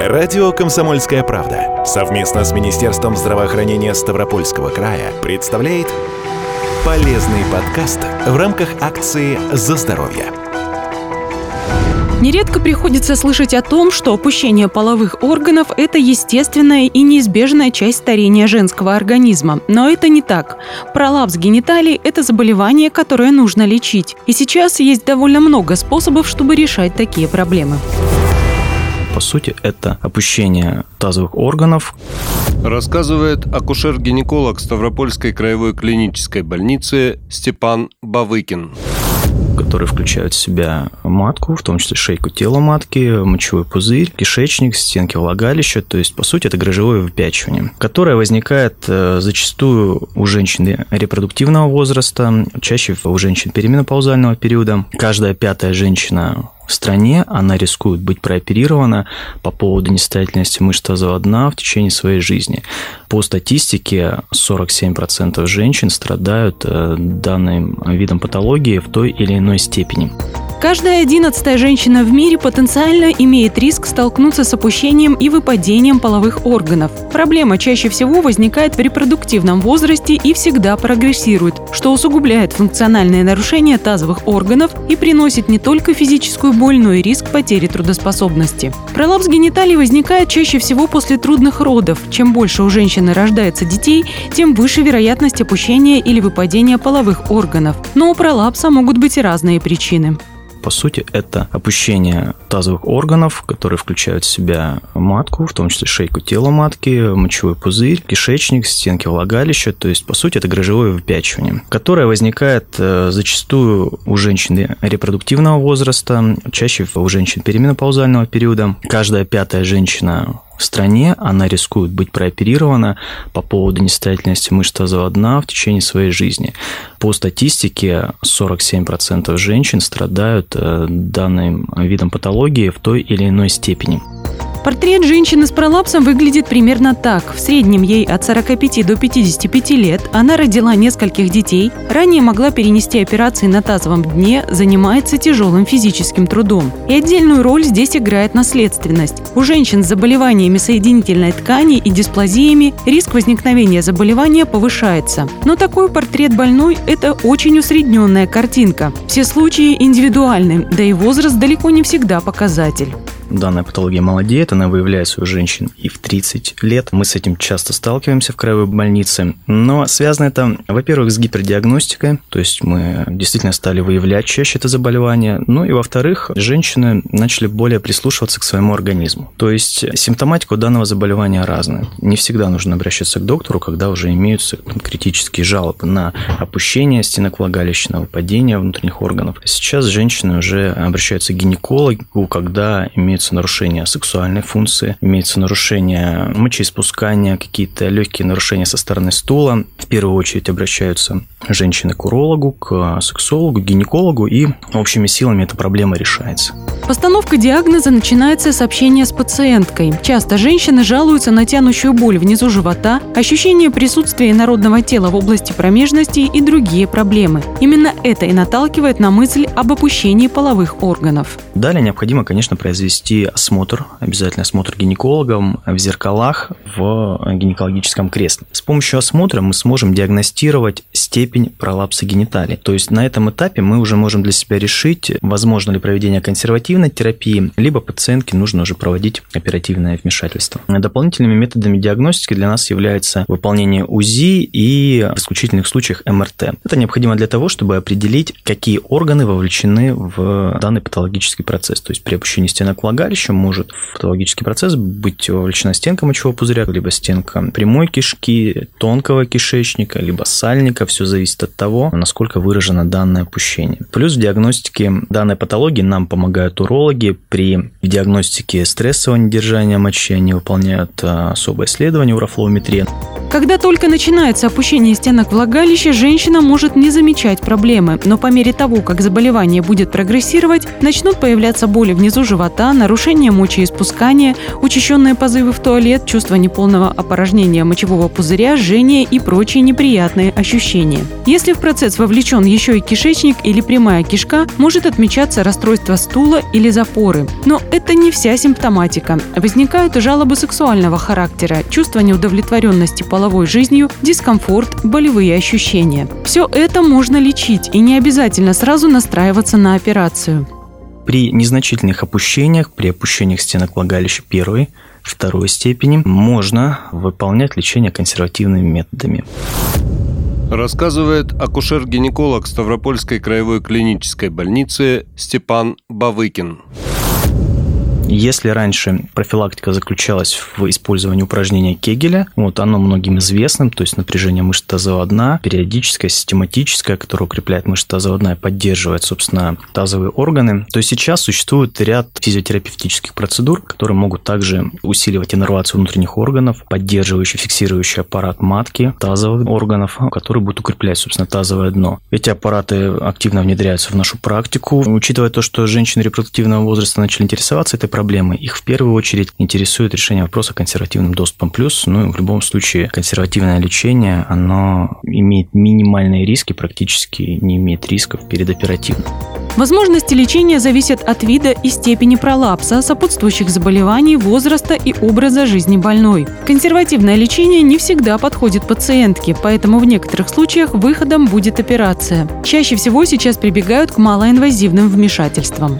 Радио «Комсомольская правда» совместно с Министерством здравоохранения Ставропольского края представляет полезный подкаст в рамках акции «За здоровье». Нередко приходится слышать о том, что опущение половых органов – это естественная и неизбежная часть старения женского организма. Но это не так. Пролапс гениталий – это заболевание, которое нужно лечить. И сейчас есть довольно много способов, чтобы решать такие проблемы. По сути, это опущение тазовых органов. Рассказывает акушер-гинеколог Ставропольской краевой клинической больницы Степан Бавыкин которые включают в себя матку, в том числе шейку тела матки, мочевой пузырь, кишечник, стенки влагалища. То есть, по сути, это грыжевое выпячивание, которое возникает э, зачастую у женщин репродуктивного возраста, чаще у женщин переменопаузального периода. Каждая пятая женщина стране, она рискует быть прооперирована по поводу несостоятельности мышц тазового дна в течение своей жизни. По статистике 47% женщин страдают э, данным видом патологии в той или иной степени. Каждая одиннадцатая женщина в мире потенциально имеет риск столкнуться с опущением и выпадением половых органов. Проблема чаще всего возникает в репродуктивном возрасте и всегда прогрессирует, что усугубляет функциональные нарушения тазовых органов и приносит не только физическую боль, но и риск потери трудоспособности. Пролапс гениталий возникает чаще всего после трудных родов. Чем больше у женщины рождается детей, тем выше вероятность опущения или выпадения половых органов. Но у пролапса могут быть и разные причины. По сути, это опущение тазовых органов, которые включают в себя матку, в том числе шейку тела матки, мочевой пузырь, кишечник, стенки влагалища. То есть, по сути, это грыжевое выпячивание, которое возникает э, зачастую у женщин репродуктивного возраста, чаще у женщин переменопаузального периода. Каждая пятая женщина стране, она рискует быть прооперирована по поводу несостоятельности мышц тазового дна в течение своей жизни. По статистике 47% женщин страдают э, данным видом патологии в той или иной степени. Портрет женщины с пролапсом выглядит примерно так. В среднем ей от 45 до 55 лет. Она родила нескольких детей, ранее могла перенести операции на тазовом дне, занимается тяжелым физическим трудом. И отдельную роль здесь играет наследственность. У женщин с заболеваниями соединительной ткани и дисплазиями риск возникновения заболевания повышается. Но такой портрет больной – это очень усредненная картинка. Все случаи индивидуальны, да и возраст далеко не всегда показатель данная патология молодеет, она выявляется у женщин и в 30 лет. Мы с этим часто сталкиваемся в краевой больнице. Но связано это, во-первых, с гипердиагностикой, то есть мы действительно стали выявлять чаще это заболевание. Ну и во-вторых, женщины начали более прислушиваться к своему организму. То есть симптоматика у данного заболевания разная. Не всегда нужно обращаться к доктору, когда уже имеются критические жалобы на опущение стенок влагалищного, падение внутренних органов. Сейчас женщины уже обращаются к гинекологу, когда имеются имеются нарушения сексуальной функции, имеется нарушение мочеиспускания, какие-то легкие нарушения со стороны стула. В первую очередь обращаются женщины к урологу, к сексологу, к гинекологу, и общими силами эта проблема решается. Постановка диагноза начинается с общения с пациенткой. Часто женщины жалуются на тянущую боль внизу живота, ощущение присутствия народного тела в области промежности и другие проблемы. Именно это и наталкивает на мысль об опущении половых органов. Далее необходимо, конечно, произвести осмотр, обязательно осмотр гинекологом в зеркалах в гинекологическом кресле. С помощью осмотра мы сможем диагностировать степень пролапса гениталий. То есть на этом этапе мы уже можем для себя решить, возможно ли проведение консервативной терапии, либо пациентке нужно уже проводить оперативное вмешательство. Дополнительными методами диагностики для нас является выполнение УЗИ и в исключительных случаях МРТ. Это необходимо для того, чтобы определить, какие органы вовлечены в данный патологический процесс. То есть при опущении стенок влагалища может в патологический процесс быть вовлечена стенка мочевого пузыря, либо стенка прямой кишки, тонкого кишечника, либо сальника. Все зависит от того, насколько выражено данное опущение. Плюс в диагностике данной патологии нам помогают урологи. При диагностике стрессового недержания мочи они выполняют а, особое исследование урофлоуметрия. Когда только начинается опущение стенок влагалища, женщина может не замечать проблемы, но по мере того, как заболевание будет прогрессировать, начнут появляться боли внизу живота, нарушение мочеиспускания, учащенные позывы в туалет, чувство неполного опорожнения мочевого пузыря, жжение и прочие неприятные ощущения. Если в процесс вовлечен еще и кишечник или прямая кишка, может отмечаться расстройство стула или запоры. Но это не вся симптоматика. Возникают и жалобы сексуального характера, чувство неудовлетворенности половой жизнью, дискомфорт, болевые ощущения. Все это можно лечить и не обязательно сразу настраиваться на операцию. При незначительных опущениях, при опущениях стенок влагалища первой, второй степени, можно выполнять лечение консервативными методами. Рассказывает акушер-гинеколог Ставропольской краевой клинической больницы Степан Бавыкин. Если раньше профилактика заключалась в использовании упражнения Кегеля, вот оно многим известным, то есть напряжение мышц тазового дна, периодическое, систематическое, которое укрепляет мышцы тазового дна и поддерживает, собственно, тазовые органы, то сейчас существует ряд физиотерапевтических процедур, которые могут также усиливать иннервацию внутренних органов, поддерживающий, фиксирующий аппарат матки, тазовых органов, который будет укреплять, собственно, тазовое дно. Эти аппараты активно внедряются в нашу практику. Учитывая то, что женщины репродуктивного возраста начали интересоваться этой проблемы. Их в первую очередь интересует решение вопроса консервативным доступом плюс. Ну, в любом случае, консервативное лечение, оно имеет минимальные риски, практически не имеет рисков перед оперативным. Возможности лечения зависят от вида и степени пролапса, сопутствующих заболеваний, возраста и образа жизни больной. Консервативное лечение не всегда подходит пациентке, поэтому в некоторых случаях выходом будет операция. Чаще всего сейчас прибегают к малоинвазивным вмешательствам.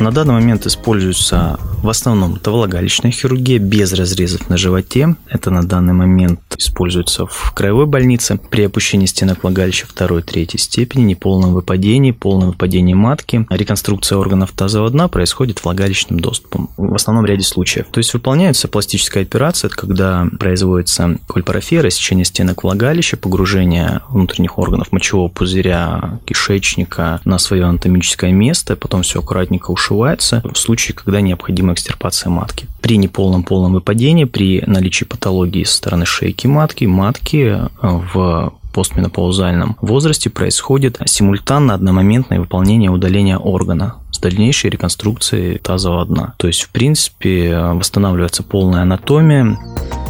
На данный момент используются в основном это влагалищная хирургия без разрезов на животе. Это на данный момент используется в краевой больнице при опущении стенок влагалища второй третьей степени, неполном выпадении, полном выпадении матки. Реконструкция органов тазового дна происходит влагалищным доступом в основном ряде случаев. То есть выполняется пластическая операция, когда производится кольпарофия, рассечение стенок влагалища, погружение внутренних органов мочевого пузыря, кишечника на свое анатомическое место, потом все аккуратненько ушивается в случае, когда необходимо экстирпация матки. При неполном полном выпадении, при наличии патологии со стороны шейки матки, матки э, в постменопаузальном возрасте происходит симультанно одномоментное выполнение удаления органа с дальнейшей реконструкцией тазового дна. То есть, в принципе, восстанавливается полная анатомия.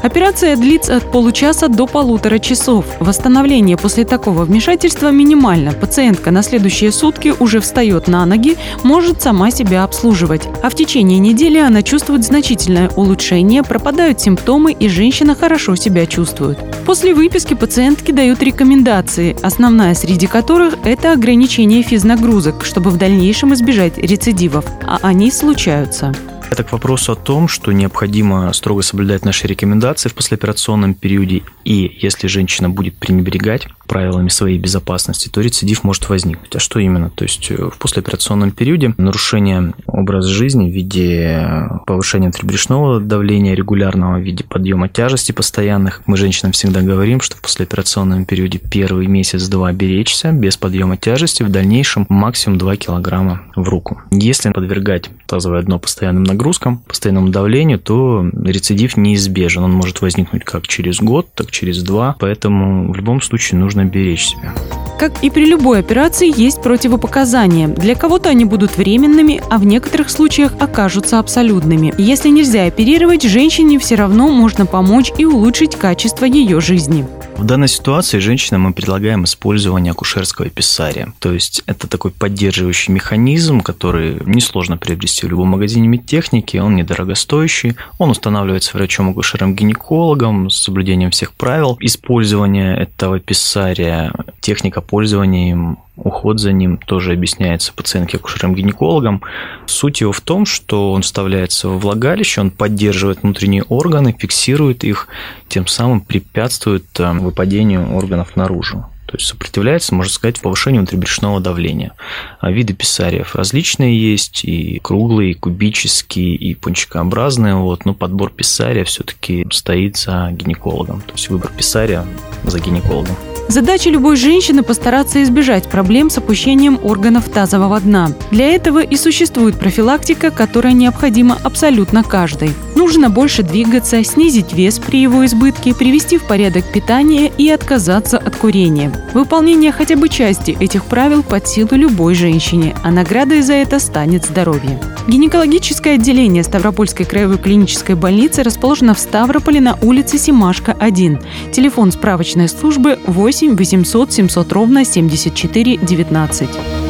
Операция длится от получаса до полутора часов. Восстановление после такого вмешательства минимально. Пациентка на следующие сутки уже встает на ноги, может сама себя обслуживать. А в течение недели она чувствует значительное улучшение, пропадают симптомы и женщина хорошо себя чувствует. После выписки пациентки дают рекомендации, основная среди которых – это ограничение физнагрузок, чтобы в дальнейшем избежать рецидивов, а они случаются. Это к вопросу о том, что необходимо строго соблюдать наши рекомендации в послеоперационном периоде, и если женщина будет пренебрегать правилами своей безопасности, то рецидив может возникнуть. А что именно? То есть э, в послеоперационном периоде нарушение образа жизни в виде повышения внутрибрюшного давления регулярного, в виде подъема тяжести постоянных. Мы женщинам всегда говорим, что в послеоперационном периоде первый месяц-два беречься без подъема тяжести, в дальнейшем максимум 2 килограмма в руку. Если подвергать тазовое дно постоянным нагрузкам, постоянному давлению, то рецидив неизбежен. Он может возникнуть как через год, так через два. Поэтому в любом случае нужно беречь себя. Как и при любой операции, есть противопоказания. Для кого-то они будут временными, а в некоторых случаях окажутся абсолютными. Если нельзя оперировать, женщине все равно можно помочь и улучшить качество ее жизни. В данной ситуации женщинам мы предлагаем использование акушерского писария. То есть это такой поддерживающий механизм, который несложно приобрести в любом магазине медтехники, он недорогостоящий, он устанавливается врачом-акушером-гинекологом с соблюдением всех правил. Использование этого писария, техника пользования им уход за ним тоже объясняется пациентке акушером-гинекологом. Суть его в том, что он вставляется во влагалище, он поддерживает внутренние органы, фиксирует их, тем самым препятствует э, выпадению органов наружу. То есть сопротивляется, можно сказать, повышению внутрибрюшного давления. А виды писариев различные есть, и круглые, и кубические, и пончикообразные. Вот. Но подбор писария все-таки стоит за гинекологом. То есть выбор писария за гинекологом. Задача любой женщины постараться избежать проблем с опущением органов тазового дна. Для этого и существует профилактика, которая необходима абсолютно каждой. Нужно больше двигаться, снизить вес при его избытке, привести в порядок питание и отказаться от курения. Выполнение хотя бы части этих правил под силу любой женщине, а наградой за это станет здоровье. Гинекологическое отделение Ставропольской краевой клинической больницы расположено в Ставрополе на улице Симашка, 1. Телефон справочной службы 8 800 700 ровно 74 19.